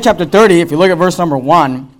chapter 30, if you look at verse number 1,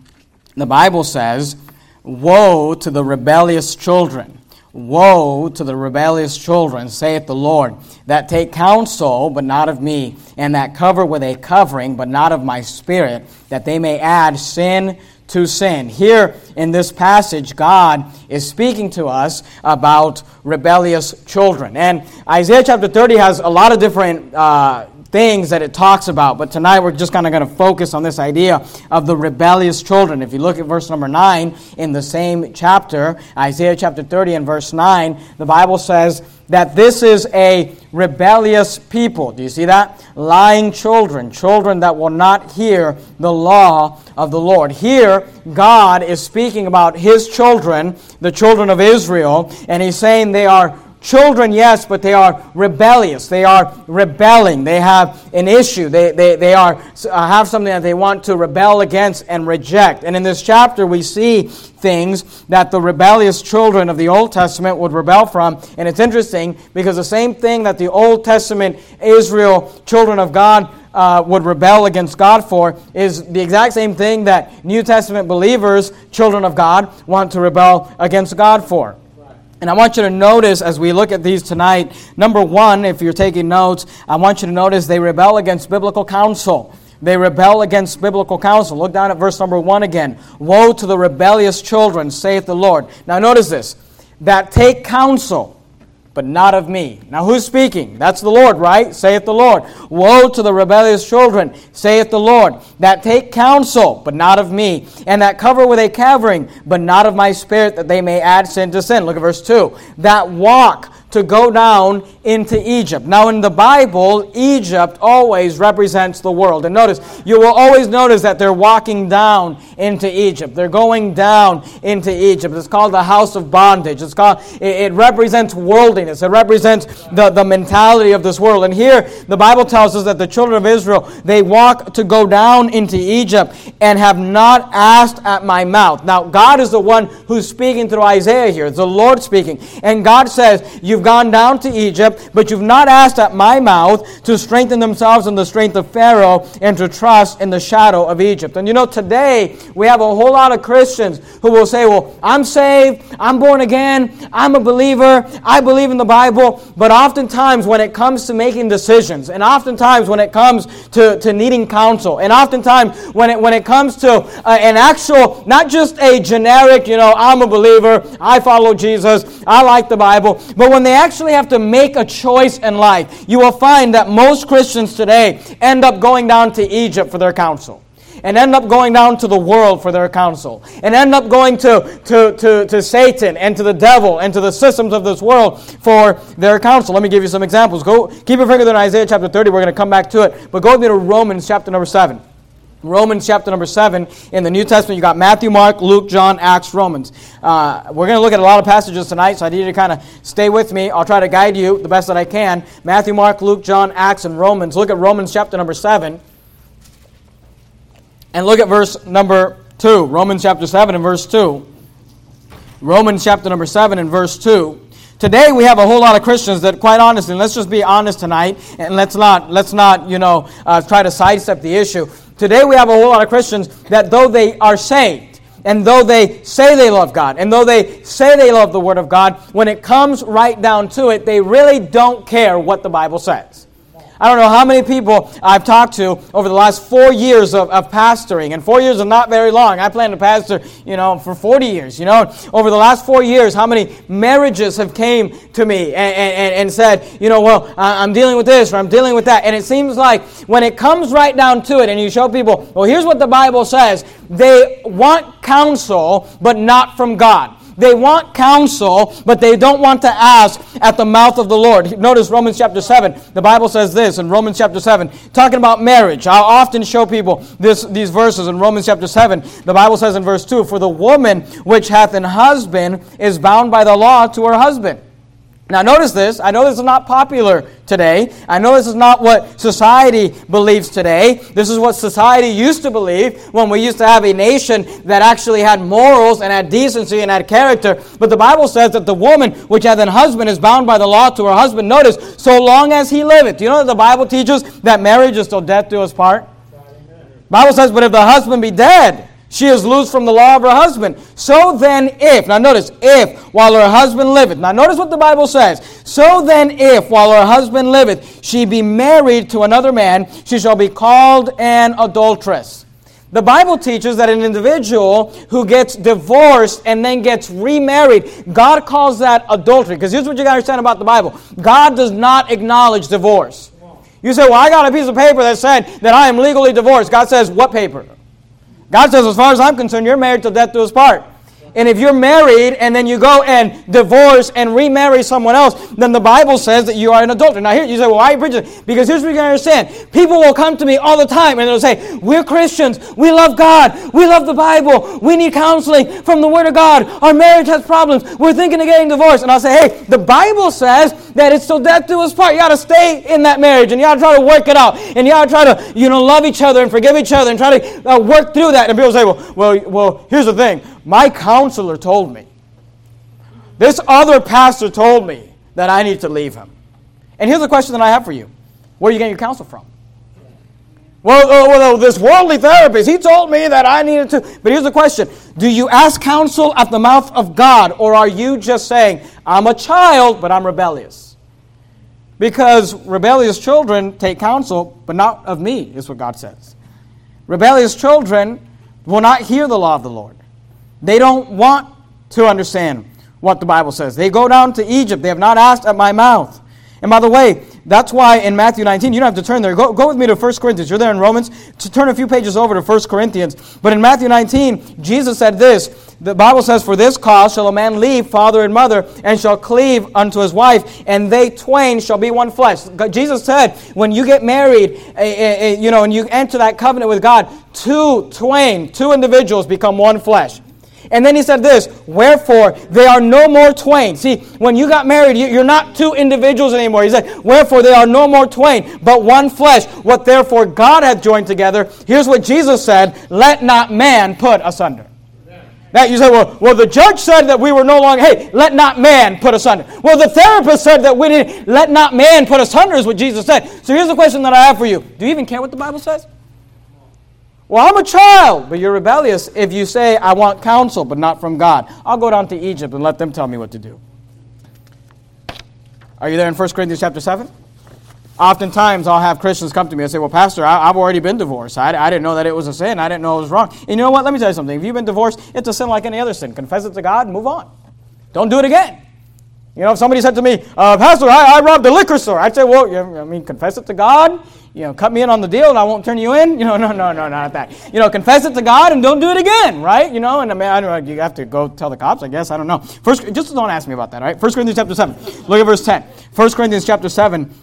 the Bible says, Woe to the rebellious children. Woe to the rebellious children, saith the Lord, that take counsel, but not of me, and that cover with a covering, but not of my spirit, that they may add sin to sin. Here in this passage, God is speaking to us about rebellious children. And Isaiah chapter 30 has a lot of different uh, things that it talks about. But tonight we're just kind of going to focus on this idea of the rebellious children. If you look at verse number 9 in the same chapter, Isaiah chapter 30 and verse 9, the Bible says that this is a rebellious people. Do you see that? Lying children, children that will not hear the law of the Lord. Here, God is speaking about his children, the children of Israel, and he's saying they are Children, yes, but they are rebellious. They are rebelling. They have an issue. They, they, they are, uh, have something that they want to rebel against and reject. And in this chapter, we see things that the rebellious children of the Old Testament would rebel from. And it's interesting because the same thing that the Old Testament Israel, children of God, uh, would rebel against God for is the exact same thing that New Testament believers, children of God, want to rebel against God for. And I want you to notice as we look at these tonight, number one, if you're taking notes, I want you to notice they rebel against biblical counsel. They rebel against biblical counsel. Look down at verse number one again. Woe to the rebellious children, saith the Lord. Now notice this that take counsel but not of me. Now, who's speaking? That's the Lord, right? Saith the Lord. Woe to the rebellious children, saith the Lord, that take counsel, but not of me, and that cover with a covering, but not of my spirit, that they may add sin to sin. Look at verse 2. That walk to go down into Egypt. Now, in the Bible, Egypt always represents the world. And notice, you will always notice that they're walking down into Egypt. They're going down into Egypt. It's called the house of bondage. It's called, it, it represents worldliness. It represents the, the mentality of this world. And here, the Bible tells us that the children of Israel, they walk to go down into Egypt and have not asked at my mouth. Now, God is the one who's speaking through Isaiah here. The Lord speaking. And God says, You've gone down to Egypt, but you've not asked at my mouth to strengthen themselves in the strength of Pharaoh and to trust in the shadow of Egypt. And you know, today we have a whole lot of Christians who will say, Well, I'm saved, I'm born again, I'm a believer, I believe in the Bible. But oftentimes, when it comes to making decisions, and oftentimes when it comes to, to needing counsel, and oftentimes when it, when it comes to uh, an actual, not just a generic, you know, I'm a believer, I follow Jesus, I like the Bible, but when they actually have to make a choice in life, you will find that most Christians today end up going down to Egypt for their counsel and end up going down to the world for their counsel, and end up going to, to, to, to Satan and to the devil and to the systems of this world for their counsel. Let me give you some examples. Go keep your finger there in Isaiah chapter 30. We're going to come back to it. But go with me to Romans chapter number 7. Romans chapter number 7. In the New Testament, you got Matthew, Mark, Luke, John, Acts, Romans. Uh, we're going to look at a lot of passages tonight, so I need you to kind of stay with me. I'll try to guide you the best that I can. Matthew, Mark, Luke, John, Acts, and Romans. Look at Romans chapter number 7. And look at verse number 2. Romans chapter 7 and verse 2. Romans chapter number 7 and verse 2. Today we have a whole lot of Christians that, quite honestly, let's just be honest tonight, and let's not, let's not, you know, uh, try to sidestep the issue. Today we have a whole lot of Christians that though they are saved, and though they say they love God, and though they say they love the Word of God, when it comes right down to it, they really don't care what the Bible says. I don't know how many people I've talked to over the last four years of, of pastoring, and four years is not very long. I plan to pastor, you know, for 40 years, you know. Over the last four years, how many marriages have came to me and, and, and said, you know, well, I'm dealing with this or I'm dealing with that. And it seems like when it comes right down to it and you show people, well, here's what the Bible says, they want counsel, but not from God. They want counsel, but they don't want to ask at the mouth of the Lord. Notice Romans chapter 7. The Bible says this in Romans chapter 7, talking about marriage. I often show people this, these verses in Romans chapter 7. The Bible says in verse 2 For the woman which hath an husband is bound by the law to her husband. Now, notice this. I know this is not popular today. I know this is not what society believes today. This is what society used to believe when we used to have a nation that actually had morals and had decency and had character. But the Bible says that the woman which hath an husband is bound by the law to her husband. Notice, so long as he liveth. Do you know that the Bible teaches that marriage is till death do us part? Bible says, but if the husband be dead, she is loose from the law of her husband. So then, if, now notice, if while her husband liveth, now notice what the Bible says. So then, if while her husband liveth, she be married to another man, she shall be called an adulteress. The Bible teaches that an individual who gets divorced and then gets remarried, God calls that adultery. Because here's what you got to understand about the Bible God does not acknowledge divorce. You say, Well, I got a piece of paper that said that I am legally divorced. God says, What paper? God says, As far as I'm concerned, you're married till death do us part. And if you're married and then you go and divorce and remarry someone else, then the Bible says that you are an adulterer. Now, here you say, well, why are you preaching? Because here's what you understand. People will come to me all the time and they'll say, We're Christians. We love God. We love the Bible. We need counseling from the Word of God. Our marriage has problems. We're thinking of getting divorced. And I'll say, Hey, the Bible says that it's till death do us part. You got to stay in that marriage and you got to try to work it out. And you got to try to, you know, love each other and forgive each other and try to uh, work through that. And people say, Well, well, well here's the thing. My counselor told me. This other pastor told me that I need to leave him. And here's the question that I have for you Where are you getting your counsel from? Well, uh, well, this worldly therapist, he told me that I needed to. But here's the question Do you ask counsel at the mouth of God, or are you just saying, I'm a child, but I'm rebellious? Because rebellious children take counsel, but not of me, is what God says. Rebellious children will not hear the law of the Lord. They don't want to understand what the Bible says. They go down to Egypt. They have not asked at my mouth. And by the way, that's why in Matthew 19, you don't have to turn there. Go, go with me to 1 Corinthians. You're there in Romans. To turn a few pages over to 1 Corinthians. But in Matthew 19, Jesus said this The Bible says, For this cause shall a man leave father and mother, and shall cleave unto his wife, and they twain shall be one flesh. Jesus said, when you get married, eh, eh, eh, you know, and you enter that covenant with God, two twain, two individuals become one flesh. And then he said this, wherefore they are no more twain. See, when you got married, you're not two individuals anymore. He said, wherefore they are no more twain, but one flesh. What therefore God hath joined together, here's what Jesus said, let not man put asunder. That you say, well, well, the judge said that we were no longer, hey, let not man put asunder. Well, the therapist said that we didn't, let not man put asunder is what Jesus said. So here's the question that I have for you. Do you even care what the Bible says? Well, I'm a child, but you're rebellious if you say, I want counsel, but not from God. I'll go down to Egypt and let them tell me what to do. Are you there in 1 Corinthians chapter 7? Oftentimes, I'll have Christians come to me and say, Well, Pastor, I, have already been divorced. I, I didn't know that it was a sin. I didn't know it was wrong. And you know what? Let me tell you something. If you've been divorced, it's a sin like any other sin. Confess it to God and move on. Don't do it again. You know, if somebody said to me, uh, Pastor, I, I robbed the liquor store, I'd say, Well, I mean, confess it to God you know, cut me in on the deal and I won't turn you in. You know, no, no, no, not that. You know, confess it to God and don't do it again, right? You know, and I mean, I don't know, you have to go tell the cops, I guess. I don't know. First, just don't ask me about that, all right? 1 Corinthians chapter 7. Look at verse 10. 1 Corinthians chapter 7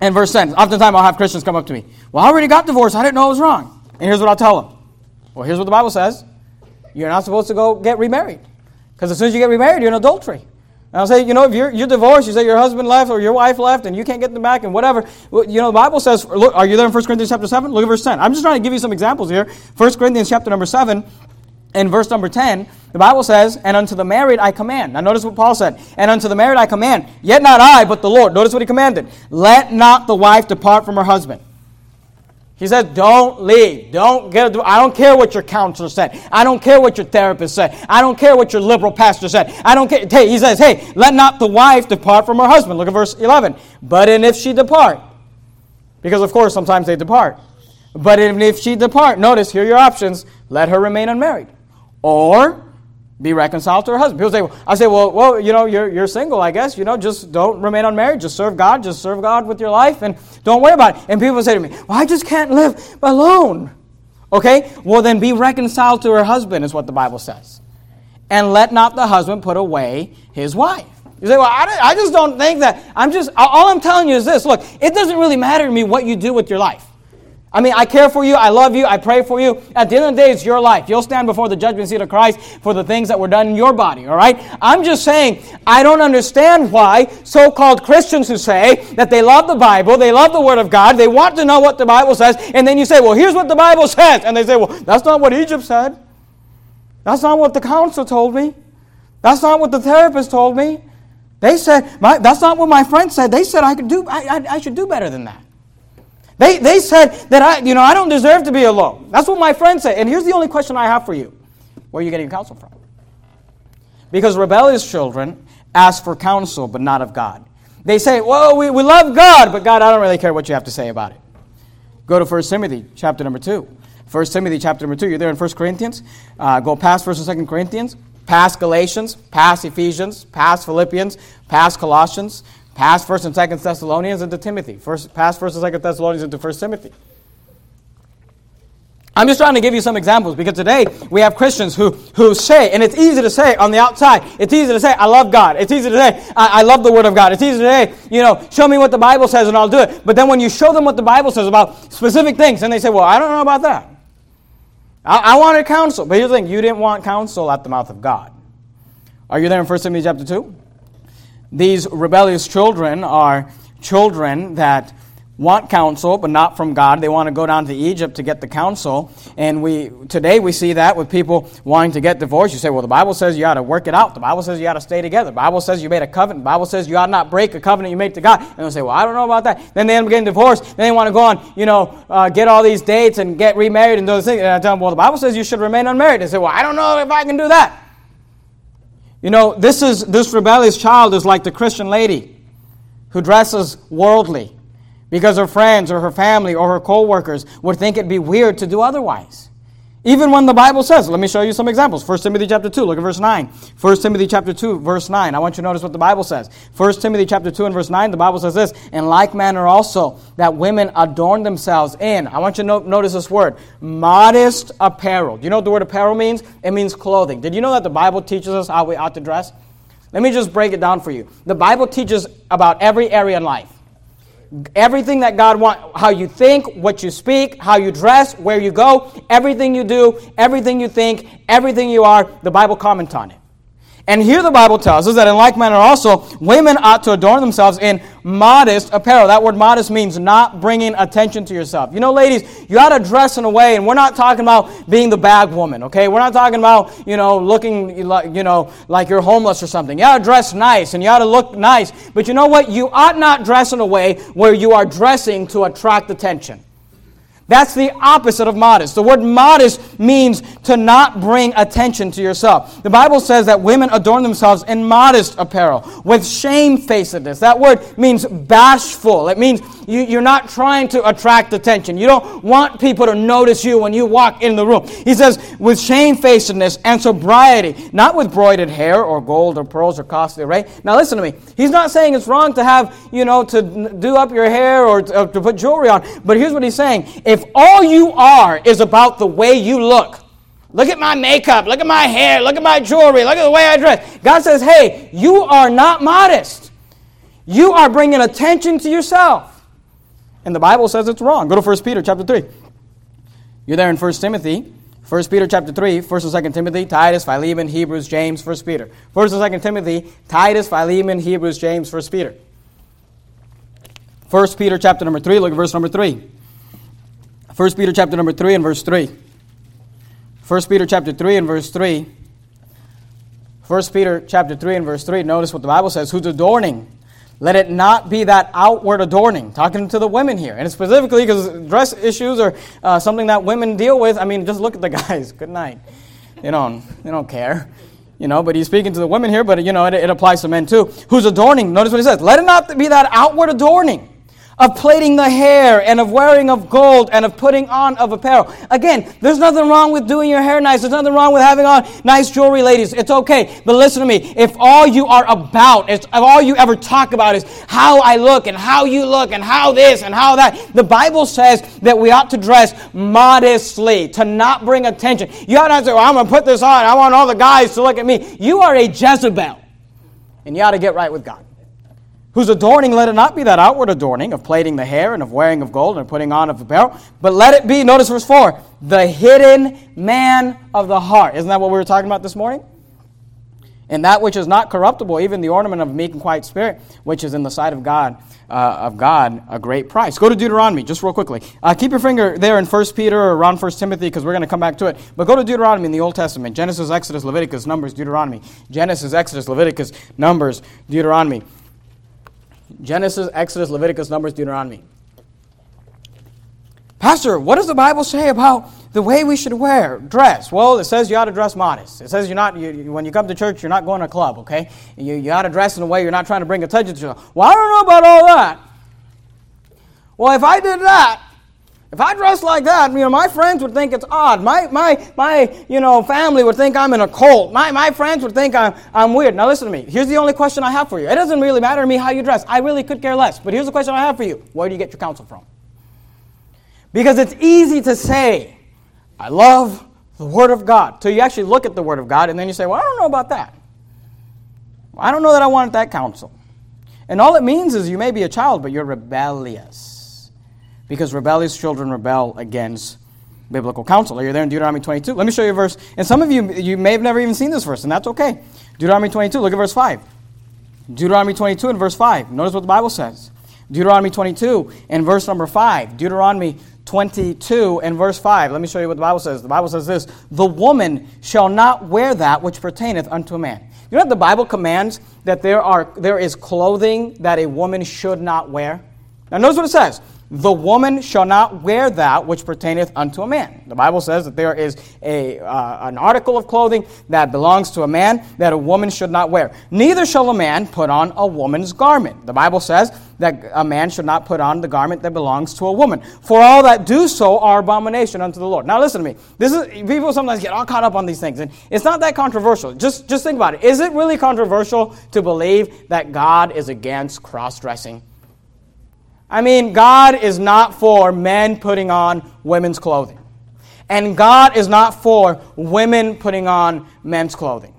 and verse 10. Oftentimes I'll have Christians come up to me. Well, I already got divorced. I didn't know it was wrong. And here's what I'll tell them. Well, here's what the Bible says. You're not supposed to go get remarried. Because as soon as you get remarried, you're in adultery. And I'll say, you know, if you're, you're divorced, you say your husband left or your wife left and you can't get them back and whatever. You know, the Bible says, look, are you there in 1 Corinthians chapter 7? Look at verse 10. I'm just trying to give you some examples here. 1 Corinthians chapter number 7 and verse number 10, the Bible says, And unto the married I command. Now notice what Paul said. And unto the married I command, yet not I, but the Lord. Notice what he commanded. Let not the wife depart from her husband. He said, don't leave. Don't get I don't care what your counselor said. I don't care what your therapist said. I don't care what your liberal pastor said. I don't care. Hey, he says, hey, let not the wife depart from her husband. Look at verse 11. But and if she depart, because of course sometimes they depart. But if she depart, notice here are your options. Let her remain unmarried. Or be reconciled to her husband. People say, well, I say, well, well, you know, you're, you're single, I guess. You know, just don't remain unmarried. Just serve God. Just serve God with your life and don't worry about it. And people say to me, well, I just can't live alone. Okay? Well, then be reconciled to her husband, is what the Bible says. And let not the husband put away his wife. You say, well, I, I just don't think that. I'm just, all I'm telling you is this look, it doesn't really matter to me what you do with your life. I mean, I care for you, I love you, I pray for you. At the end of the day, it's your life. You'll stand before the judgment seat of Christ for the things that were done in your body, all right? I'm just saying, I don't understand why so called Christians who say that they love the Bible, they love the Word of God, they want to know what the Bible says, and then you say, well, here's what the Bible says. And they say, well, that's not what Egypt said. That's not what the council told me. That's not what the therapist told me. They said, that's not what my friend said. They said I could do, I, I, I should do better than that. They, they said that I, you know, I don't deserve to be alone. That's what my friends say. And here's the only question I have for you Where are you getting counsel from? Because rebellious children ask for counsel, but not of God. They say, well, we, we love God, but God, I don't really care what you have to say about it. Go to 1 Timothy chapter number 2. 1 Timothy chapter number 2. You're there in 1 Corinthians. Uh, go past 1st and 2nd Corinthians, past Galatians, past Ephesians, past Philippians, past Colossians, past 1st and 2nd Thessalonians into Timothy. First, past 1st and 2nd Thessalonians into First Timothy. I'm just trying to give you some examples because today we have Christians who, who say, and it's easy to say on the outside, it's easy to say, I love God. It's easy to say, I, I, love the Word of God. It's easy to say, you know, show me what the Bible says and I'll do it. But then when you show them what the Bible says about specific things, and they say, well, I don't know about that. I, I wanted counsel. But here's the thing you didn't want counsel at the mouth of God. Are you there in 1 Timothy chapter 2? These rebellious children are children that want counsel, but not from God. They want to go down to Egypt to get the counsel. And we today we see that with people wanting to get divorced. You say, well, the Bible says you ought to work it out. The Bible says you ought to stay together. The Bible says you made a covenant. The Bible says you ought not break a covenant you made to God. And they'll say, well, I don't know about that. Then they end up getting divorced. Then they want to go on, you know, uh, get all these dates and get remarried and those things. And I tell them, well, the Bible says you should remain unmarried. They say, well, I don't know if I can do that. You know, this is this rebellious child is like the Christian lady who dresses worldly because her friends or her family or her co-workers would think it'd be weird to do otherwise. Even when the Bible says, let me show you some examples. 1 Timothy chapter 2, look at verse 9. 1 Timothy chapter 2, verse 9. I want you to notice what the Bible says. 1 Timothy chapter 2 and verse 9, the Bible says this, in like manner also, that women adorn themselves in, I want you to no- notice this word, modest apparel. Do you know what the word apparel means? It means clothing. Did you know that the Bible teaches us how we ought to dress? Let me just break it down for you. The Bible teaches about every area in life. Everything that God wants, how you think, what you speak, how you dress, where you go, everything you do, everything you think, everything you are, the Bible comments on it. And here the Bible tells us that in like manner also, women ought to adorn themselves in modest apparel. That word modest means not bringing attention to yourself. You know, ladies, you ought to dress in a way, and we're not talking about being the bag woman, okay? We're not talking about, you know, looking like, you know, like you're homeless or something. You ought to dress nice, and you ought to look nice. But you know what? You ought not dress in a way where you are dressing to attract attention. That's the opposite of modest. The word modest means to not bring attention to yourself. The Bible says that women adorn themselves in modest apparel, with shamefacedness. That word means bashful. It means you, are not trying to attract attention. You don't want people to notice you when you walk in the room. He says, with shamefacedness and sobriety, not with broided hair or gold or pearls or costly array. Now listen to me. He's not saying it's wrong to have, you know, to do up your hair or to, uh, to put jewelry on. But here's what he's saying. If if all you are is about the way you look, look at my makeup, look at my hair, look at my jewelry, look at the way I dress. God says, hey, you are not modest. You are bringing attention to yourself. And the Bible says it's wrong. Go to 1 Peter chapter 3. You're there in 1 Timothy. 1 Peter chapter 3, 1 and 2 Timothy, Titus, Philemon, Hebrews, James, 1 Peter. 1 and 2 Timothy, Titus, Philemon, Hebrews, James, 1 Peter. 1 Peter chapter number 3, look at verse number 3. 1 Peter chapter number 3 and verse 3. 1 Peter chapter 3 and verse 3. 1 Peter chapter 3 and verse 3. Notice what the Bible says. Whose adorning? Let it not be that outward adorning. Talking to the women here. And specifically because dress issues are uh, something that women deal with. I mean, just look at the guys. Good night. They don't, they don't care. You know, but he's speaking to the women here, but you know, it, it applies to men too. Whose adorning? Notice what he says. Let it not be that outward adorning of plaiting the hair and of wearing of gold and of putting on of apparel. Again, there's nothing wrong with doing your hair nice. There's nothing wrong with having on nice jewelry, ladies. It's okay. But listen to me. If all you are about, if all you ever talk about is how I look and how you look and how this and how that, the Bible says that we ought to dress modestly, to not bring attention. You ought not say, well, I'm going to put this on. I want all the guys to look at me. You are a Jezebel. And you ought to get right with God whose adorning let it not be that outward adorning of plaiting the hair and of wearing of gold and putting on of apparel, but let it be, notice verse 4, the hidden man of the heart. Isn't that what we were talking about this morning? And that which is not corruptible, even the ornament of meek and quiet spirit, which is in the sight of God, uh, of God, a great price. Go to Deuteronomy, just real quickly. Uh, keep your finger there in 1 Peter or around 1 Timothy, because we're going to come back to it. But go to Deuteronomy in the Old Testament Genesis, Exodus, Leviticus, Numbers, Deuteronomy. Genesis, Exodus, Leviticus, Numbers, Deuteronomy. Genesis, Exodus, Leviticus, Numbers, Deuteronomy. Pastor, what does the Bible say about the way we should wear, dress? Well, it says you ought to dress modest. It says you're not, you, when you come to church, you're not going to a club, okay? You, you ought to dress in a way you're not trying to bring attention to yourself. Well, I don't know about all that. Well, if I did that, if I dressed like that, you know, my friends would think it's odd. My, my, my, you know, family would think I'm in a cult. My, my friends would think I'm, I'm weird. Now listen to me. Here's the only question I have for you. It doesn't really matter to me how you dress. I really could care less. But here's the question I have for you. Where do you get your counsel from? Because it's easy to say, I love the Word of God. Till you actually look at the Word of God and then you say, well, I don't know about that. I don't know that I want that counsel. And all it means is you may be a child, but you're rebellious because rebellious children rebel against biblical counsel. Are you there in Deuteronomy 22? Let me show you a verse. And some of you, you may have never even seen this verse, and that's okay. Deuteronomy 22, look at verse 5. Deuteronomy 22 and verse 5. Notice what the Bible says. Deuteronomy 22 and verse number 5. Deuteronomy 22 and verse 5. Let me show you what the Bible says. The Bible says this The woman shall not wear that which pertaineth unto a man. You know what the Bible commands? That there, are, there is clothing that a woman should not wear. Now, notice what it says the woman shall not wear that which pertaineth unto a man. The Bible says that there is a, uh, an article of clothing that belongs to a man that a woman should not wear. Neither shall a man put on a woman's garment. The Bible says that a man should not put on the garment that belongs to a woman. For all that do so are abomination unto the Lord. Now listen to me. This is people sometimes get all caught up on these things, and it's not that controversial. Just just think about it. Is it really controversial to believe that God is against cross dressing? I mean, God is not for men putting on women's clothing. And God is not for women putting on men's clothing.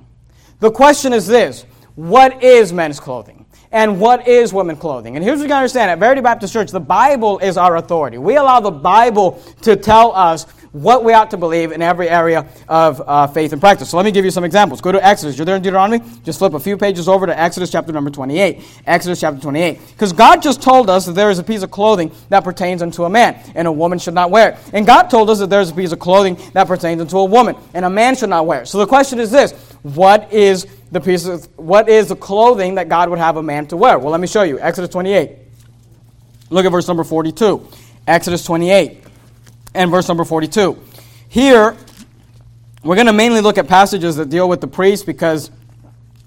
The question is this what is men's clothing? And what is women's clothing? And here's what you gotta understand at Verity Baptist Church, the Bible is our authority. We allow the Bible to tell us what we ought to believe in every area of uh, faith and practice. So let me give you some examples. Go to Exodus. You're there in Deuteronomy? Just flip a few pages over to Exodus chapter number 28. Exodus chapter 28. Because God just told us that there is a piece of clothing that pertains unto a man, and a woman should not wear it. And God told us that there is a piece of clothing that pertains unto a woman, and a man should not wear it. So the question is this what is the piece of, what is the clothing that God would have a man to wear? Well, let me show you. Exodus 28. Look at verse number 42. Exodus 28 and verse number 42. Here, we're going to mainly look at passages that deal with the priest because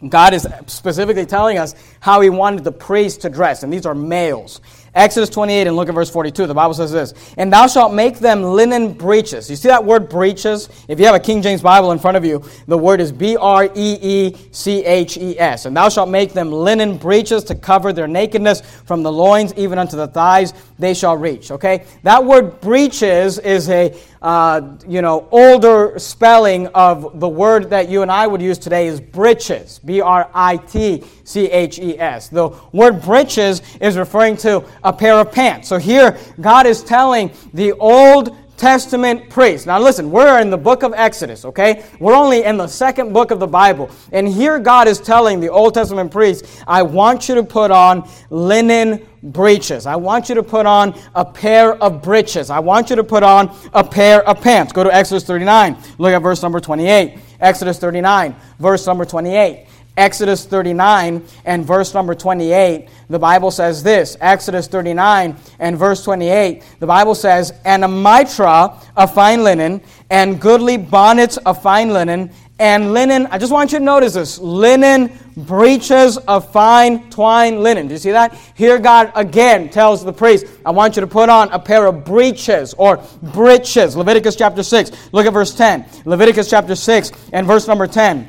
God is specifically telling us how he wanted the priest to dress, and these are males. Exodus 28 and look at verse 42. The Bible says this And thou shalt make them linen breeches. You see that word breeches? If you have a King James Bible in front of you, the word is B R E E C H E S. And thou shalt make them linen breeches to cover their nakedness from the loins even unto the thighs they shall reach. Okay? That word breeches is a uh, you know, older spelling of the word that you and I would use today is britches. B R I T C H E S. The word breeches is referring to a pair of pants. So here, God is telling the Old Testament priests. Now listen, we're in the book of Exodus, okay? We're only in the second book of the Bible. And here God is telling the Old Testament priests, I want you to put on linen breeches. I want you to put on a pair of breeches. I want you to put on a pair of pants. Go to Exodus 39. Look at verse number 28. Exodus 39, verse number 28. Exodus 39 and verse number 28, the Bible says this. Exodus 39 and verse 28, the Bible says, And a mitre of fine linen, and goodly bonnets of fine linen, and linen, I just want you to notice this linen breeches of fine twine linen. Do you see that? Here, God again tells the priest, I want you to put on a pair of breeches or britches. Leviticus chapter 6. Look at verse 10. Leviticus chapter 6 and verse number 10.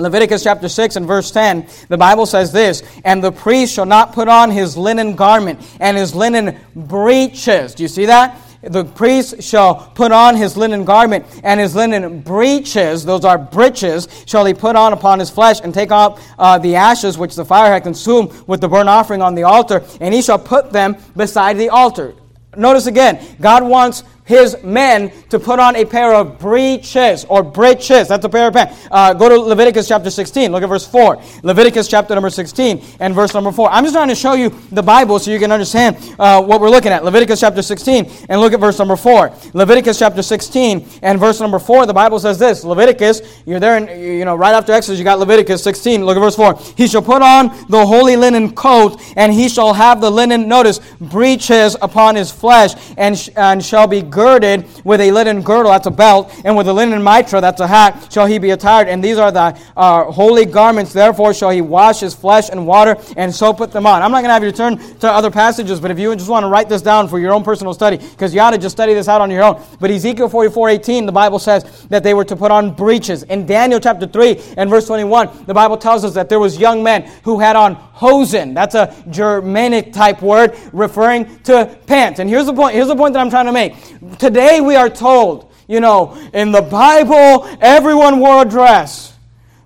Leviticus chapter 6 and verse 10, the Bible says this And the priest shall not put on his linen garment and his linen breeches. Do you see that? The priest shall put on his linen garment and his linen breeches, those are breeches, shall he put on upon his flesh and take up uh, the ashes which the fire had consumed with the burnt offering on the altar, and he shall put them beside the altar. Notice again, God wants his men to put on a pair of breeches or britches. That's a pair of pants. Uh, go to Leviticus chapter 16. Look at verse 4. Leviticus chapter number 16 and verse number 4. I'm just trying to show you the Bible so you can understand uh, what we're looking at. Leviticus chapter 16 and look at verse number 4. Leviticus chapter 16 and verse number 4. The Bible says this. Leviticus, you're there, in, you know, right after Exodus, you got Leviticus 16. Look at verse 4. He shall put on the holy linen coat and he shall have the linen, notice, breeches upon his flesh and, sh- and shall be girded with a linen girdle, that's a belt, and with a linen mitre, that's a hat, shall he be attired. And these are the uh, holy garments. Therefore shall he wash his flesh and water, and so put them on. I'm not going to have you turn to other passages, but if you just want to write this down for your own personal study, because you ought to just study this out on your own. But Ezekiel 44 18, the Bible says that they were to put on breeches. In Daniel chapter 3 and verse 21, the Bible tells us that there was young men who had on hosen. That's a Germanic type word referring to pants. And here's the point. Here's the point that I'm trying to make. Today we are told, you know, in the Bible, everyone wore a dress.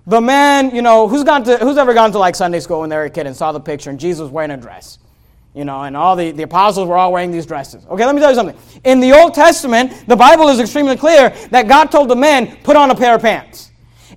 The man, you know, who's gone to who's ever gone to like Sunday school when they were a kid and saw the picture and Jesus wearing a dress? You know, and all the, the apostles were all wearing these dresses. Okay, let me tell you something. In the Old Testament, the Bible is extremely clear that God told the men, put on a pair of pants.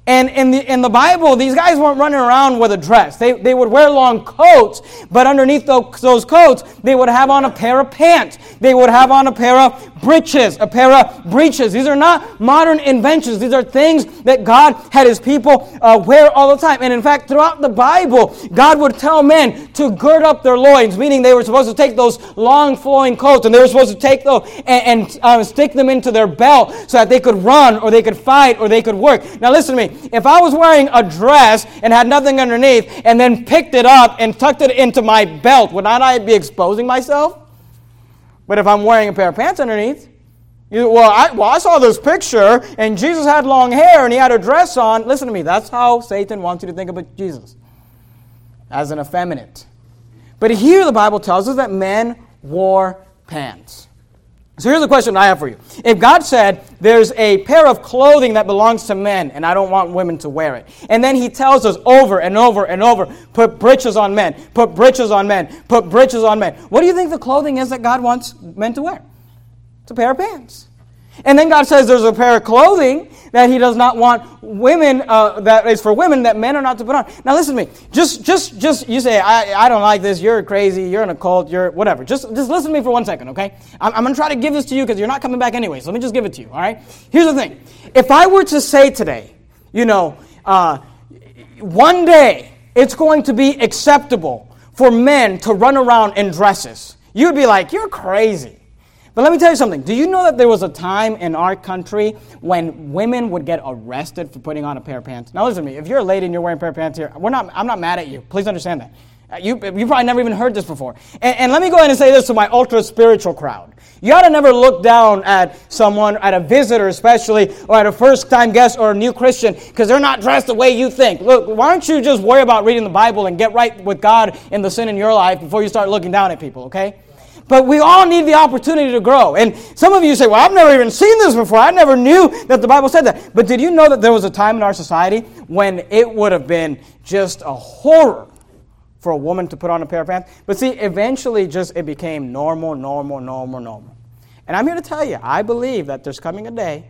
And in the, in the Bible, these guys weren't running around with a dress. They, they would wear long coats, but underneath those, those coats, they would have on a pair of pants. They would have on a pair of breeches, a pair of breeches. These are not modern inventions. These are things that God had his people uh, wear all the time. And in fact, throughout the Bible, God would tell men to gird up their loins, meaning they were supposed to take those long flowing coats and they were supposed to take those and, and uh, stick them into their belt so that they could run or they could fight or they could work. Now listen to me. If I was wearing a dress and had nothing underneath and then picked it up and tucked it into my belt, would not I be exposing myself? But if I'm wearing a pair of pants underneath, you, well, I, well, I saw this picture and Jesus had long hair and he had a dress on. Listen to me, that's how Satan wants you to think about Jesus as an effeminate. But here the Bible tells us that men wore pants. So here's the question I have for you. If God said there's a pair of clothing that belongs to men and I don't want women to wear it, and then he tells us over and over and over, put breeches on men, put breeches on men, put breeches on men. What do you think the clothing is that God wants men to wear? It's a pair of pants. And then God says there's a pair of clothing that He does not want women, uh, that is for women that men are not to put on. Now listen to me. Just, just, just, you say, I, I don't like this, you're crazy, you're in a cult, you're whatever. Just, just listen to me for one second, okay? I'm, I'm going to try to give this to you because you're not coming back anyway, so let me just give it to you, all right? Here's the thing. If I were to say today, you know, uh, one day it's going to be acceptable for men to run around in dresses, you'd be like, you're crazy. But let me tell you something. Do you know that there was a time in our country when women would get arrested for putting on a pair of pants? Now listen to me. If you're a lady and you're wearing a pair of pants here, we're not, I'm not mad at you. Please understand that. Uh, you, you probably never even heard this before. And, and let me go ahead and say this to my ultra spiritual crowd. You ought to never look down at someone, at a visitor especially, or at a first time guest or a new Christian, because they're not dressed the way you think. Look, why don't you just worry about reading the Bible and get right with God in the sin in your life before you start looking down at people, okay? But we all need the opportunity to grow. And some of you say, well, I've never even seen this before. I never knew that the Bible said that. But did you know that there was a time in our society when it would have been just a horror for a woman to put on a pair of pants? But see, eventually just it became normal, normal, normal, normal. And I'm here to tell you, I believe that there's coming a day,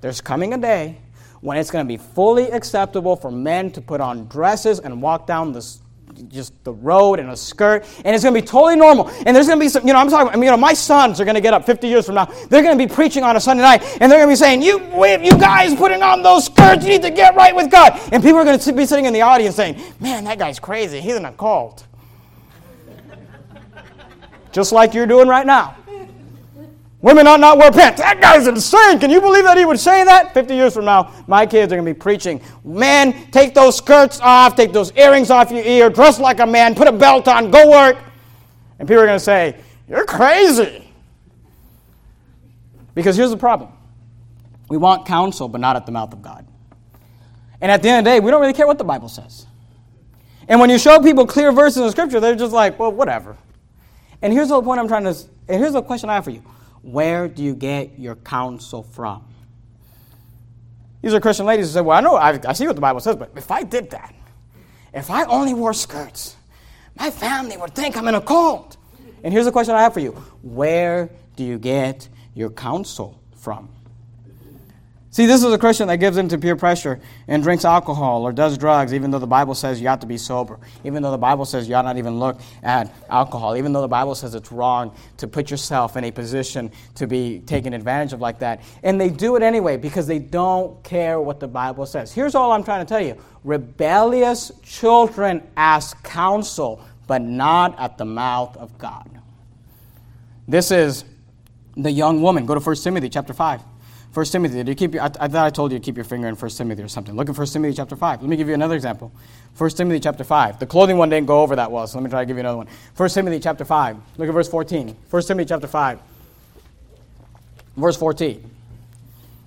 there's coming a day when it's going to be fully acceptable for men to put on dresses and walk down the just the road and a skirt, and it's going to be totally normal. And there's going to be some, you know, I'm talking, I mean, you know, my sons are going to get up 50 years from now. They're going to be preaching on a Sunday night, and they're going to be saying, "You, you guys putting on those skirts, you need to get right with God." And people are going to be sitting in the audience saying, "Man, that guy's crazy. He's in a cult." just like you're doing right now. Women ought not wear pants. That guy's insane. Can you believe that he would say that? 50 years from now, my kids are going to be preaching. Men, take those skirts off, take those earrings off your ear, dress like a man, put a belt on, go work. And people are going to say, You're crazy. Because here's the problem we want counsel, but not at the mouth of God. And at the end of the day, we don't really care what the Bible says. And when you show people clear verses in Scripture, they're just like, Well, whatever. And here's the point I'm trying to, and here's the question I have for you where do you get your counsel from? These are Christian ladies who say, Well, I know, I, I see what the Bible says, but if I did that, if I only wore skirts, my family would think I'm in a cult. And here's the question I have for you Where do you get your counsel from? See, this is a Christian that gives in to peer pressure and drinks alcohol or does drugs, even though the Bible says you ought to be sober, even though the Bible says you ought not even look at alcohol, even though the Bible says it's wrong to put yourself in a position to be taken advantage of like that. And they do it anyway because they don't care what the Bible says. Here's all I'm trying to tell you rebellious children ask counsel, but not at the mouth of God. This is the young woman. Go to 1 Timothy chapter 5. 1 Timothy, did you keep I, I, thought I told you to keep your finger in 1 Timothy or something. Look at 1 Timothy chapter 5. Let me give you another example. 1 Timothy chapter 5. The clothing one didn't go over that well, so let me try to give you another one. 1 Timothy chapter 5. Look at verse 14. 1 Timothy chapter 5. Verse 14.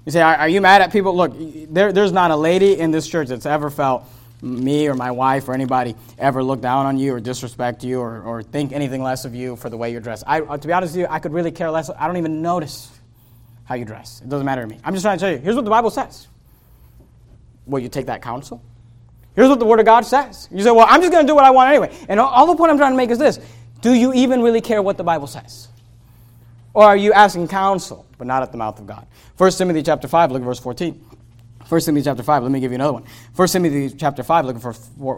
You say, are, are you mad at people? Look, there, there's not a lady in this church that's ever felt me or my wife or anybody ever look down on you or disrespect you or, or think anything less of you for the way you're dressed. I, uh, to be honest with you, I could really care less. I don't even notice how you dress. It doesn't matter to me. I'm just trying to tell you here's what the Bible says. Will you take that counsel? Here's what the Word of God says. You say, well, I'm just going to do what I want anyway. And all, the point I'm trying to make is this Do you even really care what the Bible says? Or are you asking counsel, but not at the mouth of God? 1 Timothy chapter 5, look at verse 14. 1 Timothy chapter 5, let me give you another one. 1 Timothy chapter 5, looking for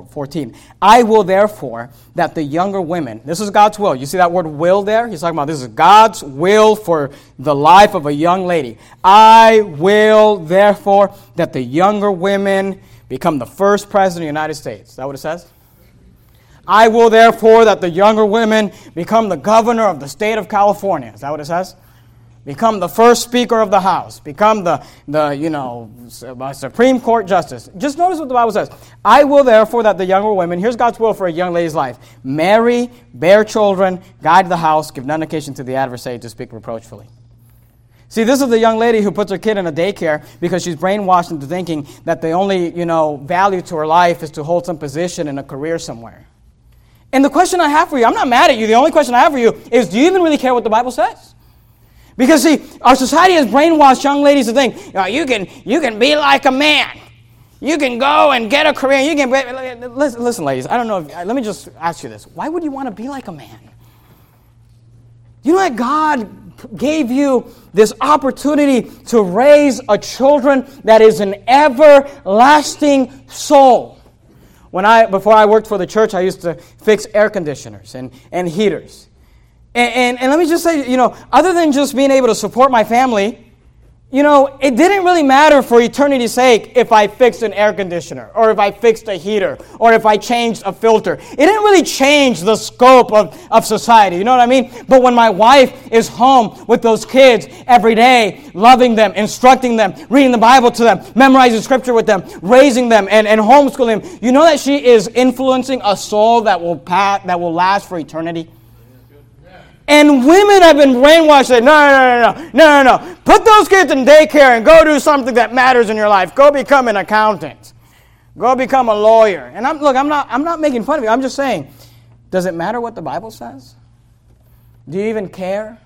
14. I will therefore that the younger women, this is God's will. You see that word will there? He's talking about this is God's will for the life of a young lady. I will therefore that the younger women become the first president of the United States. Is that what it says? I will therefore that the younger women become the governor of the state of California. Is that what it says? Become the first Speaker of the House, become the, the you know, uh, Supreme Court Justice. Just notice what the Bible says. I will therefore that the younger women, here's God's will for a young lady's life marry, bear children, guide the house, give none occasion to the adversary to speak reproachfully. See, this is the young lady who puts her kid in a daycare because she's brainwashed into thinking that the only, you know, value to her life is to hold some position in a career somewhere. And the question I have for you, I'm not mad at you. The only question I have for you is do you even really care what the Bible says? Because see, our society has brainwashed young ladies to think you, know, you can you can be like a man. You can go and get a career. You can be, listen, listen, ladies. I don't know. If, uh, let me just ask you this: Why would you want to be like a man? You know that God gave you this opportunity to raise a children that is an everlasting soul. When I before I worked for the church, I used to fix air conditioners and, and heaters. And, and, and, let me just say, you know, other than just being able to support my family, you know, it didn't really matter for eternity's sake if I fixed an air conditioner or if I fixed a heater or if I changed a filter. It didn't really change the scope of, of society, you know what I mean? But when my wife is home with those kids every day, loving them, instructing them, reading the Bible to them, memorizing scripture with them, raising them, and, and homeschooling them, you know that she is influencing a soul that will, pat, that will last for eternity? And women have been brainwashed. Say, no, no, no, no, no, no, no. Put those kids in daycare and go do something that matters in your life. Go become an accountant. Go become a lawyer. And I'm, look, I'm not, I'm not making fun of you. I'm just saying, does it matter what the Bible says? Do you even care?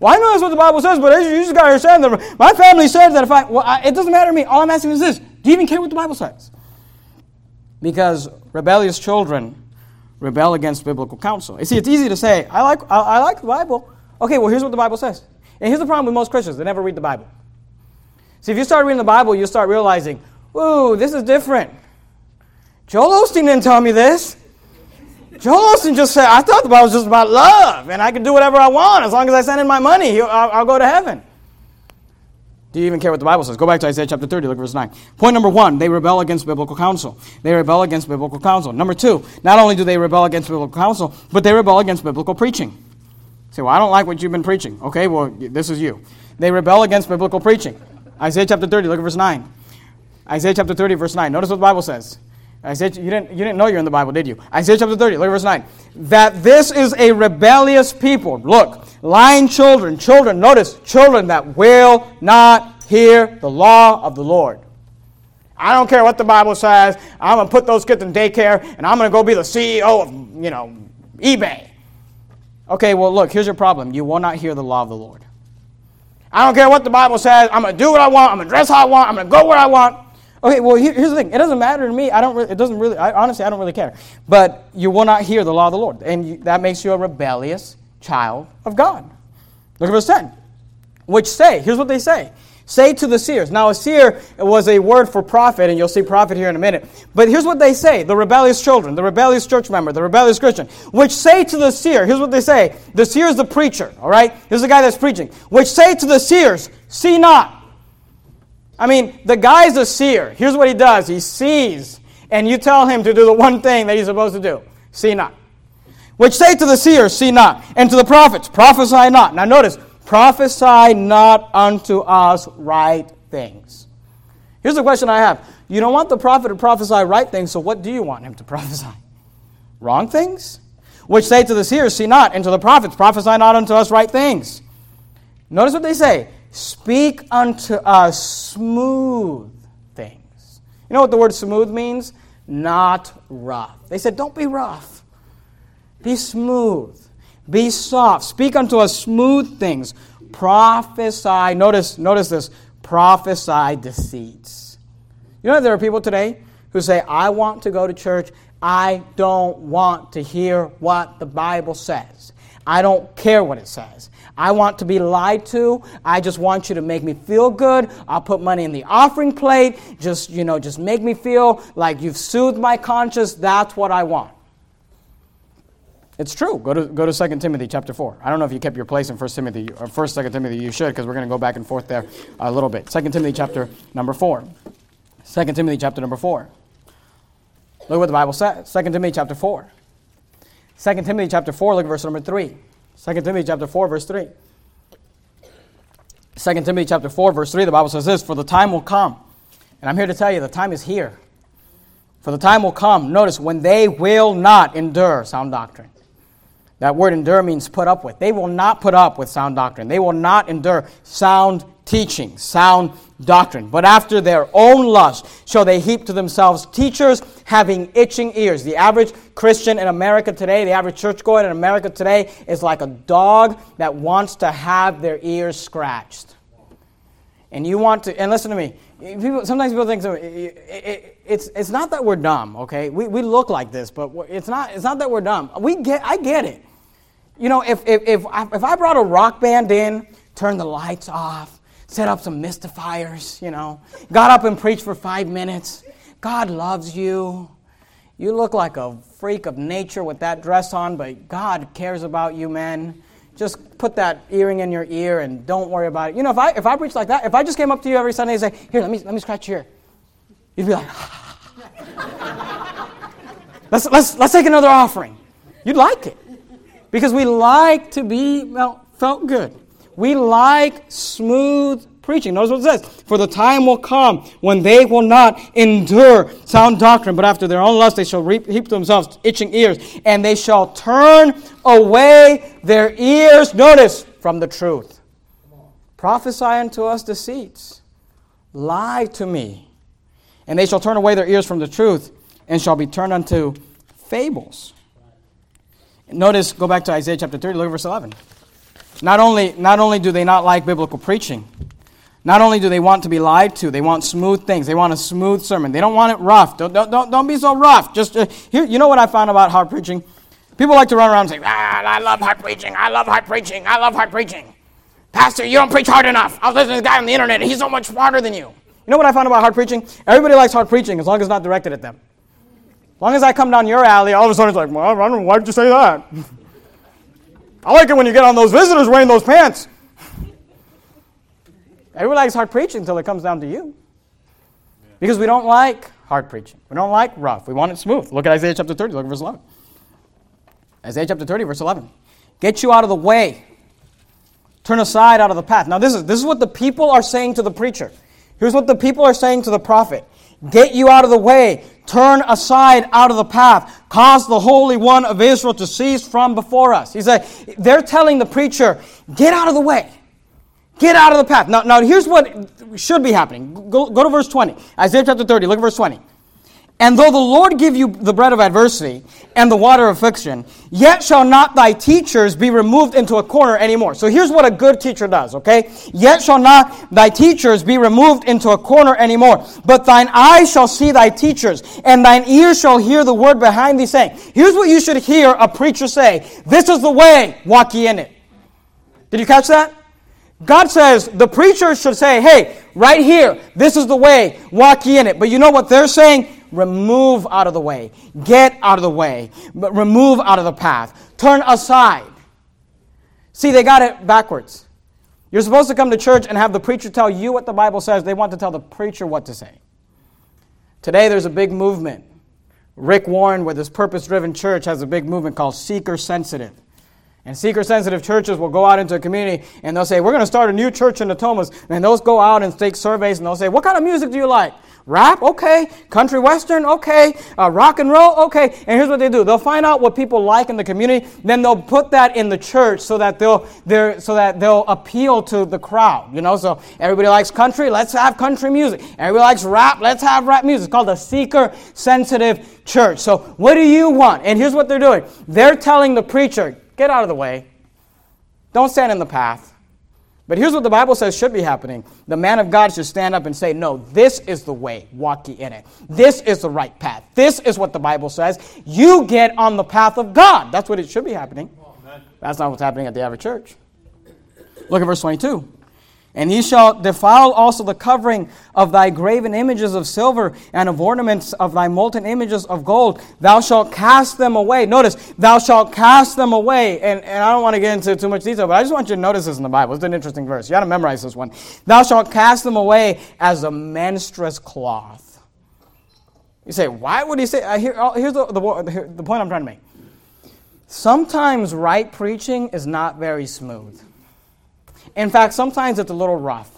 Well, I know that's what the Bible says, but you just got to understand that my family says that if I, well, I, it doesn't matter to me. All I'm asking is this: Do you even care what the Bible says? Because rebellious children rebel against biblical counsel. You see, it's easy to say, I like, I, I like the Bible. Okay, well, here's what the Bible says. And here's the problem with most Christians they never read the Bible. See, if you start reading the Bible, you start realizing, ooh, this is different. Joel Osteen didn't tell me this. Joel Osteen just said, I thought the Bible was just about love, and I can do whatever I want as long as I send in my money, I'll, I'll go to heaven. Do you even care what the Bible says? Go back to Isaiah chapter 30, look at verse 9. Point number one, they rebel against biblical counsel. They rebel against biblical counsel. Number two, not only do they rebel against biblical counsel, but they rebel against biblical preaching. Say, well, I don't like what you've been preaching. Okay, well, this is you. They rebel against biblical preaching. Isaiah chapter 30, look at verse 9. Isaiah chapter 30, verse 9. Notice what the Bible says. Isaiah, you didn't, you didn't know you're in the Bible, did you? Isaiah chapter 30, look at verse 9. That this is a rebellious people. Look, lying children, children, notice, children that will not hear the law of the Lord. I don't care what the Bible says. I'm going to put those kids in daycare and I'm going to go be the CEO of, you know, eBay. Okay, well, look, here's your problem. You will not hear the law of the Lord. I don't care what the Bible says. I'm going to do what I want. I'm going to dress how I want. I'm going to go where I want. Okay, well, here's the thing. It doesn't matter to me. I don't. Really, it doesn't really. I, honestly, I don't really care. But you will not hear the law of the Lord, and you, that makes you a rebellious child of God. Look at verse ten. which say, here's what they say. Say to the seers. Now, a seer was a word for prophet, and you'll see prophet here in a minute. But here's what they say the rebellious children, the rebellious church member, the rebellious Christian, which say to the seer, here's what they say. The seer is the preacher, all right? Here's the guy that's preaching. Which say to the seers, See not. I mean, the guy's a seer. Here's what he does he sees, and you tell him to do the one thing that he's supposed to do see not. Which say to the seers, See not, and to the prophets, Prophesy not. Now, notice, prophesy not unto us right things. Here's the question I have You don't want the prophet to prophesy right things, so what do you want him to prophesy? Wrong things? Which say to the seers, See not, and to the prophets, Prophesy not unto us right things. Notice what they say Speak unto us smooth things. You know what the word smooth means? Not rough. They said, Don't be rough. Be smooth. Be soft. Speak unto us smooth things. Prophesy. Notice, notice this. Prophesy deceits. You know, there are people today who say, I want to go to church. I don't want to hear what the Bible says. I don't care what it says. I want to be lied to. I just want you to make me feel good. I'll put money in the offering plate. Just, you know, just make me feel like you've soothed my conscience. That's what I want. It's true. Go to, go to 2 Timothy chapter 4. I don't know if you kept your place in 1 Timothy or 1 2 Timothy. You should because we're going to go back and forth there a little bit. 2 Timothy chapter number 4. 2 Timothy chapter number 4. Look what the Bible says. 2 Timothy chapter 4. 2 Timothy chapter 4, look at verse number 3. 2 Timothy chapter 4, verse 3. 2 Timothy chapter 4, verse 3, the Bible says this, For the time will come, and I'm here to tell you, the time is here. For the time will come, notice, when they will not endure sound doctrine. That word endure means put up with. They will not put up with sound doctrine. They will not endure sound teaching, sound doctrine. But after their own lust shall they heap to themselves teachers having itching ears. The average Christian in America today, the average churchgoer in America today, is like a dog that wants to have their ears scratched. And you want to, and listen to me, people, sometimes people think it, it, it's, it's not that we're dumb, okay? We, we look like this, but it's not, it's not that we're dumb. We get, I get it. You know, if, if, if, if I brought a rock band in, turned the lights off, set up some mystifiers, you know, got up and preached for five minutes. God loves you. You look like a freak of nature with that dress on, but God cares about you, man. Just put that earring in your ear and don't worry about it. You know, if I if I preach like that, if I just came up to you every Sunday and say, "Here, let me let me scratch your," ear," you'd be like, "Let's let's let's take another offering." You'd like it because we like to be well felt good. We like smooth preaching. Notice what it says. For the time will come when they will not endure sound doctrine, but after their own lust they shall reap, heap to themselves itching ears, and they shall turn away their ears, notice, from the truth. Prophesy unto us deceits. Lie to me. And they shall turn away their ears from the truth, and shall be turned unto fables. Notice, go back to Isaiah chapter 30, look at verse 11. Not only, not only do they not like biblical preaching, not only do they want to be lied to, they want smooth things. They want a smooth sermon. They don't want it rough. Don't, don't, don't, don't be so rough. Just uh, here, you know what I found about hard preaching? People like to run around and say, ah, I love hard preaching. I love hard preaching. I love hard preaching. Pastor, you don't preach hard enough. I was listening to this guy on the internet. He's so much smarter than you. You know what I found about hard preaching? Everybody likes hard preaching as long as it's not directed at them. As long as I come down your alley, all of a sudden it's like, well, why did you say that? I like it when you get on those visitors wearing those pants. Everybody likes hard preaching until it comes down to you. Because we don't like hard preaching. We don't like rough. We want it smooth. Look at Isaiah chapter 30. Look at verse 11. Isaiah chapter 30, verse 11. Get you out of the way. Turn aside out of the path. Now, this is, this is what the people are saying to the preacher. Here's what the people are saying to the prophet Get you out of the way. Turn aside out of the path. Cause the Holy One of Israel to cease from before us. He said, they're telling the preacher, get out of the way. Get out of the path. Now, now here's what should be happening. Go, go to verse 20. Isaiah chapter 30. Look at verse 20. And though the Lord give you the bread of adversity and the water of affliction, yet shall not thy teachers be removed into a corner anymore. So here's what a good teacher does, okay? Yet shall not thy teachers be removed into a corner anymore, but thine eyes shall see thy teachers, and thine ears shall hear the word behind thee saying. Here's what you should hear a preacher say This is the way, walk ye in it. Did you catch that? God says the preacher should say, hey, right here, this is the way, walk ye in it. But you know what they're saying? Remove out of the way. Get out of the way. But remove out of the path. Turn aside. See, they got it backwards. You're supposed to come to church and have the preacher tell you what the Bible says. They want to tell the preacher what to say. Today, there's a big movement. Rick Warren, with his purpose driven church, has a big movement called Seeker Sensitive. And seeker sensitive churches will go out into a community and they'll say, We're going to start a new church in the Thomas. And those go out and take surveys and they'll say, What kind of music do you like? Rap? Okay. Country western? Okay. Uh, rock and roll? Okay. And here's what they do they'll find out what people like in the community, then they'll put that in the church so that they'll, so that they'll appeal to the crowd. You know, so everybody likes country, let's have country music. Everybody likes rap, let's have rap music. It's called a seeker sensitive church. So, what do you want? And here's what they're doing they're telling the preacher, Get out of the way. Don't stand in the path. But here's what the Bible says should be happening. The man of God should stand up and say, No, this is the way. Walk ye in it. This is the right path. This is what the Bible says. You get on the path of God. That's what it should be happening. That's not what's happening at the average church. Look at verse 22. And ye shall defile also the covering of thy graven images of silver and of ornaments of thy molten images of gold. Thou shalt cast them away. Notice, thou shalt cast them away. And, and I don't want to get into too much detail, but I just want you to notice this in the Bible. It's an interesting verse. You got to memorize this one. Thou shalt cast them away as a menstruous cloth. You say, why would he say? Uh, here, oh, here's the, the, the point I'm trying to make. Sometimes right preaching is not very smooth. In fact, sometimes it's a little rough.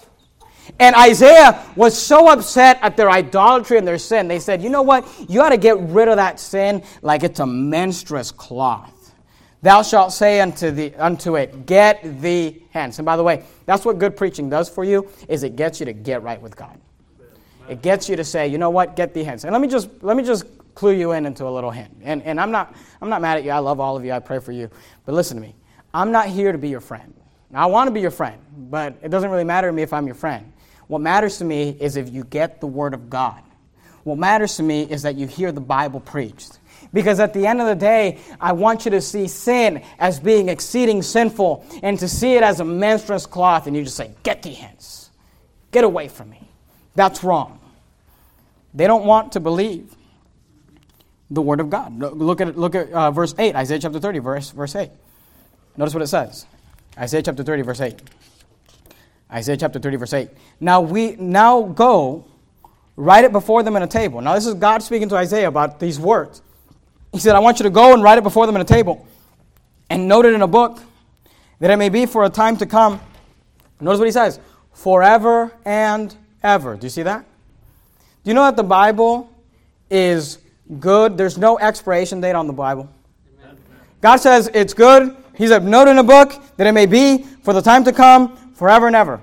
And Isaiah was so upset at their idolatry and their sin. They said, You know what? You ought to get rid of that sin like it's a menstruous cloth. Thou shalt say unto, the, unto it, Get thee hence. And by the way, that's what good preaching does for you, is it gets you to get right with God. It gets you to say, you know what, get thee hence. And let me just let me just clue you in into a little hint. And, and I'm not I'm not mad at you. I love all of you. I pray for you. But listen to me. I'm not here to be your friend. Now, I want to be your friend, but it doesn't really matter to me if I'm your friend. What matters to me is if you get the Word of God. What matters to me is that you hear the Bible preached. Because at the end of the day, I want you to see sin as being exceeding sinful and to see it as a menstruous cloth, and you just say, Get thee hence. Get away from me. That's wrong. They don't want to believe the Word of God. Look at, look at uh, verse 8, Isaiah chapter 30, verse, verse 8. Notice what it says. Isaiah chapter 30, verse 8. Isaiah chapter 30, verse 8. Now we now go, write it before them in a table. Now this is God speaking to Isaiah about these words. He said, I want you to go and write it before them in a table and note it in a book that it may be for a time to come. Notice what he says forever and ever. Do you see that? Do you know that the Bible is good? There's no expiration date on the Bible. God says it's good he said, Note in a book that it may be for the time to come, forever and ever.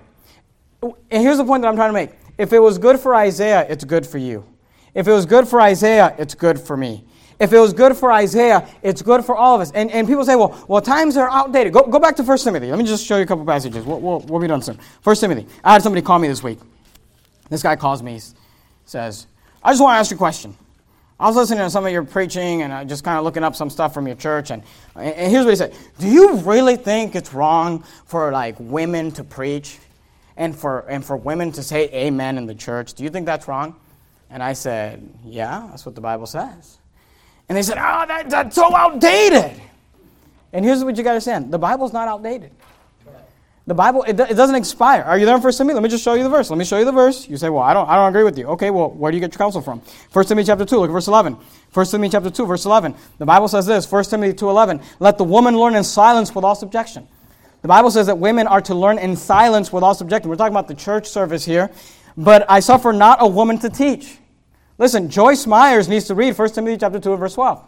And here's the point that I'm trying to make. If it was good for Isaiah, it's good for you. If it was good for Isaiah, it's good for me. If it was good for Isaiah, it's good for all of us. And, and people say, well, well, times are outdated. Go, go back to 1 Timothy. Let me just show you a couple passages. We'll, we'll, we'll be done soon. 1 Timothy. I had somebody call me this week. This guy calls me, says, I just want to ask you a question. I was listening to some of your preaching and I just kind of looking up some stuff from your church. And, and here's what he said Do you really think it's wrong for like women to preach and for, and for women to say amen in the church? Do you think that's wrong? And I said, Yeah, that's what the Bible says. And they said, Oh, that, that's so outdated. And here's what you got to understand the Bible's not outdated. The Bible, it, it doesn't expire. Are you there in 1 Timothy? Let me just show you the verse. Let me show you the verse. You say, well, I don't, I don't agree with you. Okay, well, where do you get your counsel from? 1 Timothy chapter 2, look at verse 11. 1 Timothy chapter 2, verse 11. The Bible says this, 1 Timothy 2.11, let the woman learn in silence with all subjection. The Bible says that women are to learn in silence with all subjection. We're talking about the church service here. But I suffer not a woman to teach. Listen, Joyce Myers needs to read 1 Timothy chapter 2, verse 12.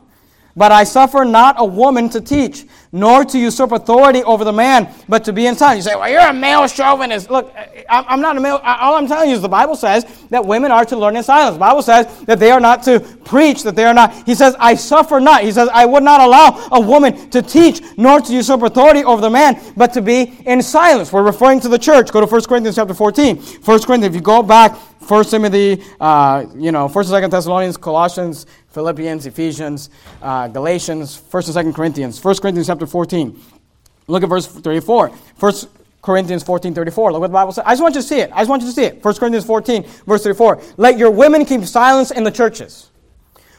But I suffer not a woman to teach, nor to usurp authority over the man, but to be in silence. You say, well, you're a male chauvinist. Look, I'm not a male. All I'm telling you is the Bible says that women are to learn in silence. The Bible says that they are not to preach, that they are not. He says, I suffer not. He says, I would not allow a woman to teach, nor to usurp authority over the man, but to be in silence. We're referring to the church. Go to 1 Corinthians chapter 14. 1 Corinthians, if you go back, 1 Timothy, uh, you know, 1st and 2nd Thessalonians, Colossians, Philippians, Ephesians, uh, Galatians, 1st and 2nd Corinthians. 1 Corinthians chapter 14. Look at verse 34. 1 Corinthians 14 34. Look what the Bible says. I just want you to see it. I just want you to see it. 1 Corinthians 14, verse 34. Let your women keep silence in the churches,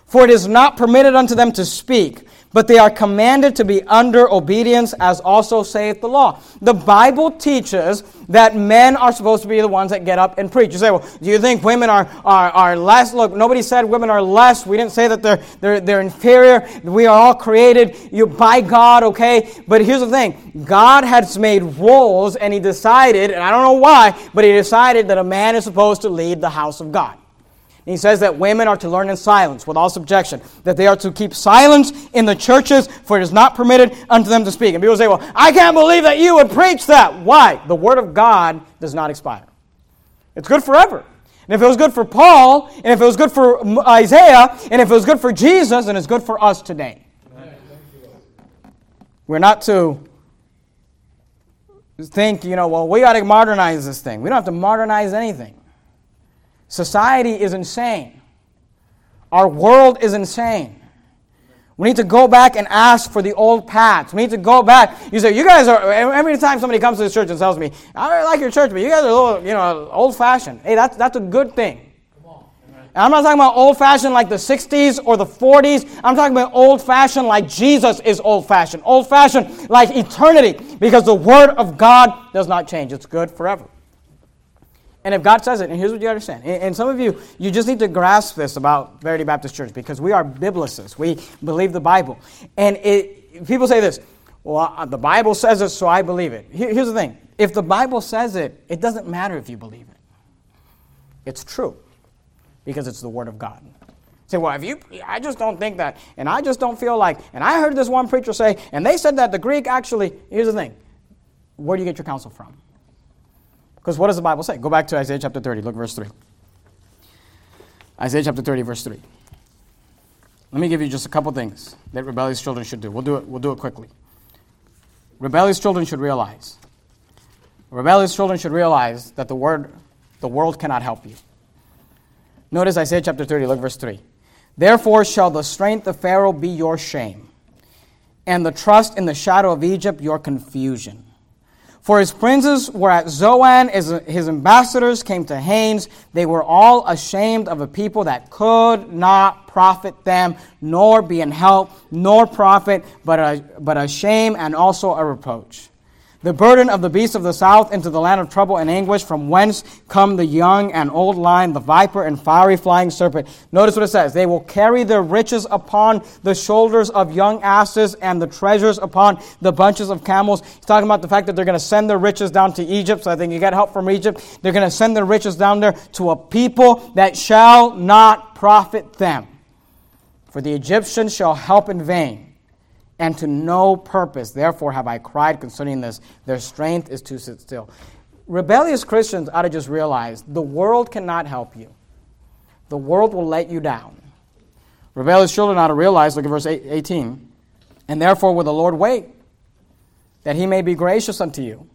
for it is not permitted unto them to speak but they are commanded to be under obedience, as also saith the law. The Bible teaches that men are supposed to be the ones that get up and preach. You say, well, do you think women are, are, are less? Look, nobody said women are less. We didn't say that they're, they're, they're inferior. We are all created you, by God, okay? But here's the thing God has made rules, and He decided, and I don't know why, but He decided that a man is supposed to lead the house of God he says that women are to learn in silence with all subjection, that they are to keep silence in the churches, for it is not permitted unto them to speak. And people say, Well, I can't believe that you would preach that. Why? The word of God does not expire, it's good forever. And if it was good for Paul, and if it was good for Isaiah, and if it was good for Jesus, then it's good for us today. We're not to think, you know, well, we got to modernize this thing. We don't have to modernize anything. Society is insane. Our world is insane. We need to go back and ask for the old paths. We need to go back. You say, you guys are, every time somebody comes to the church and tells me, I like your church, but you guys are a little, you know, old fashioned. Hey, that's, that's a good thing. And I'm not talking about old fashioned like the 60s or the 40s. I'm talking about old fashioned like Jesus is old fashioned. Old fashioned like eternity. Because the Word of God does not change, it's good forever. And if God says it, and here's what you understand. And some of you, you just need to grasp this about Verity Baptist Church because we are biblicists. We believe the Bible. And it, people say this, well, uh, the Bible says it, so I believe it. Here's the thing if the Bible says it, it doesn't matter if you believe it. It's true because it's the Word of God. say, well, if you, I just don't think that, and I just don't feel like, and I heard this one preacher say, and they said that the Greek actually, here's the thing where do you get your counsel from? Because what does the Bible say? Go back to Isaiah chapter 30, look verse 3. Isaiah chapter 30, verse 3. Let me give you just a couple things that rebellious children should do. We'll do it, we'll do it quickly. Rebellious children should realize. Rebellious children should realize that the word, the world cannot help you. Notice Isaiah chapter 30, look verse 3. Therefore shall the strength of Pharaoh be your shame, and the trust in the shadow of Egypt your confusion. For his princes were at Zoan, his ambassadors came to Hanes. They were all ashamed of a people that could not profit them, nor be in help, nor profit, but a, but a shame and also a reproach the burden of the beasts of the south into the land of trouble and anguish, from whence come the young and old lion, the viper and fiery flying serpent. Notice what it says. They will carry their riches upon the shoulders of young asses and the treasures upon the bunches of camels. He's talking about the fact that they're going to send their riches down to Egypt. So I think you get help from Egypt. They're going to send their riches down there to a people that shall not profit them. For the Egyptians shall help in vain and to no purpose. Therefore have I cried concerning this. Their strength is to sit still. Rebellious Christians ought to just realize the world cannot help you, the world will let you down. Rebellious children ought to realize, look at verse 18, and therefore will the Lord wait, that he may be gracious unto you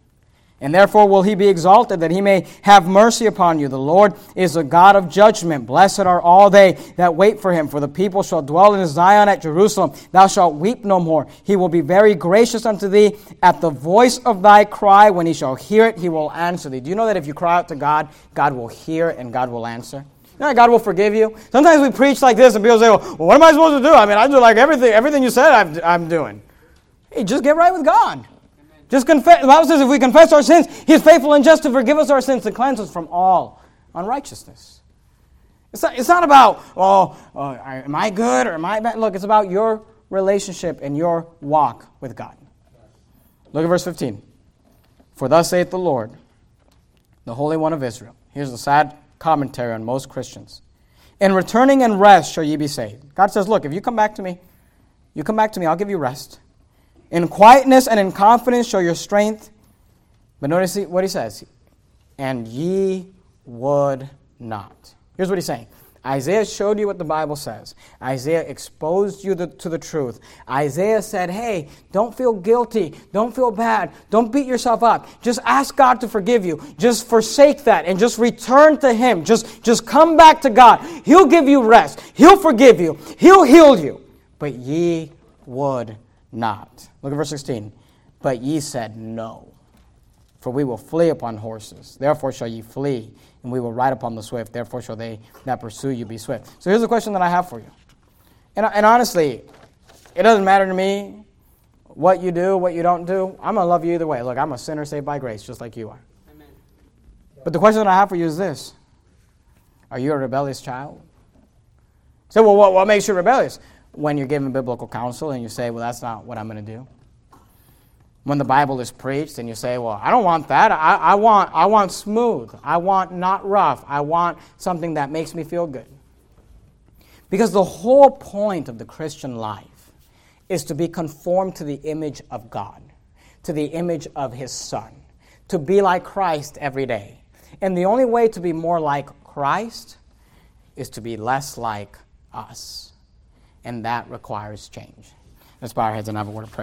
and therefore will he be exalted, that he may have mercy upon you. The Lord is a God of judgment. Blessed are all they that wait for him, for the people shall dwell in Zion at Jerusalem. Thou shalt weep no more. He will be very gracious unto thee. At the voice of thy cry, when he shall hear it, he will answer thee. Do you know that if you cry out to God, God will hear and God will answer? You know God will forgive you. Sometimes we preach like this, and people say, "Well, what am I supposed to do?" I mean, I do like everything. Everything you said, I'm, I'm doing. Hey, just get right with God. Just confess. The Bible says if we confess our sins, He is faithful and just to forgive us our sins and cleanse us from all unrighteousness. It's not, it's not about, oh, oh, am I good or am I bad? Look, it's about your relationship and your walk with God. Look at verse 15. For thus saith the Lord, the Holy One of Israel. Here's the sad commentary on most Christians. In returning and rest shall ye be saved. God says, Look, if you come back to me, you come back to me, I'll give you rest. In quietness and in confidence show your strength. But notice what he says. And ye would not. Here's what he's saying. Isaiah showed you what the Bible says. Isaiah exposed you the, to the truth. Isaiah said, hey, don't feel guilty. Don't feel bad. Don't beat yourself up. Just ask God to forgive you. Just forsake that and just return to Him. Just, just come back to God. He'll give you rest. He'll forgive you. He'll heal you. But ye would not. Look at verse 16. But ye said no. for we will flee upon horses. Therefore shall ye flee, and we will ride upon the swift. Therefore shall they that pursue you be swift. So here's a question that I have for you. And, and honestly, it doesn't matter to me what you do, what you don't do. I'm going to love you either way. Look, I'm a sinner saved by grace, just like you are. Amen. But the question that I have for you is this Are you a rebellious child? So, well, what, what makes you rebellious? When you're given biblical counsel and you say, well, that's not what I'm going to do. When the Bible is preached and you say, well, I don't want that. I, I, want, I want smooth. I want not rough. I want something that makes me feel good. Because the whole point of the Christian life is to be conformed to the image of God, to the image of His Son, to be like Christ every day. And the only way to be more like Christ is to be less like us. And that requires change. Let's bow our heads and have a word of prayer.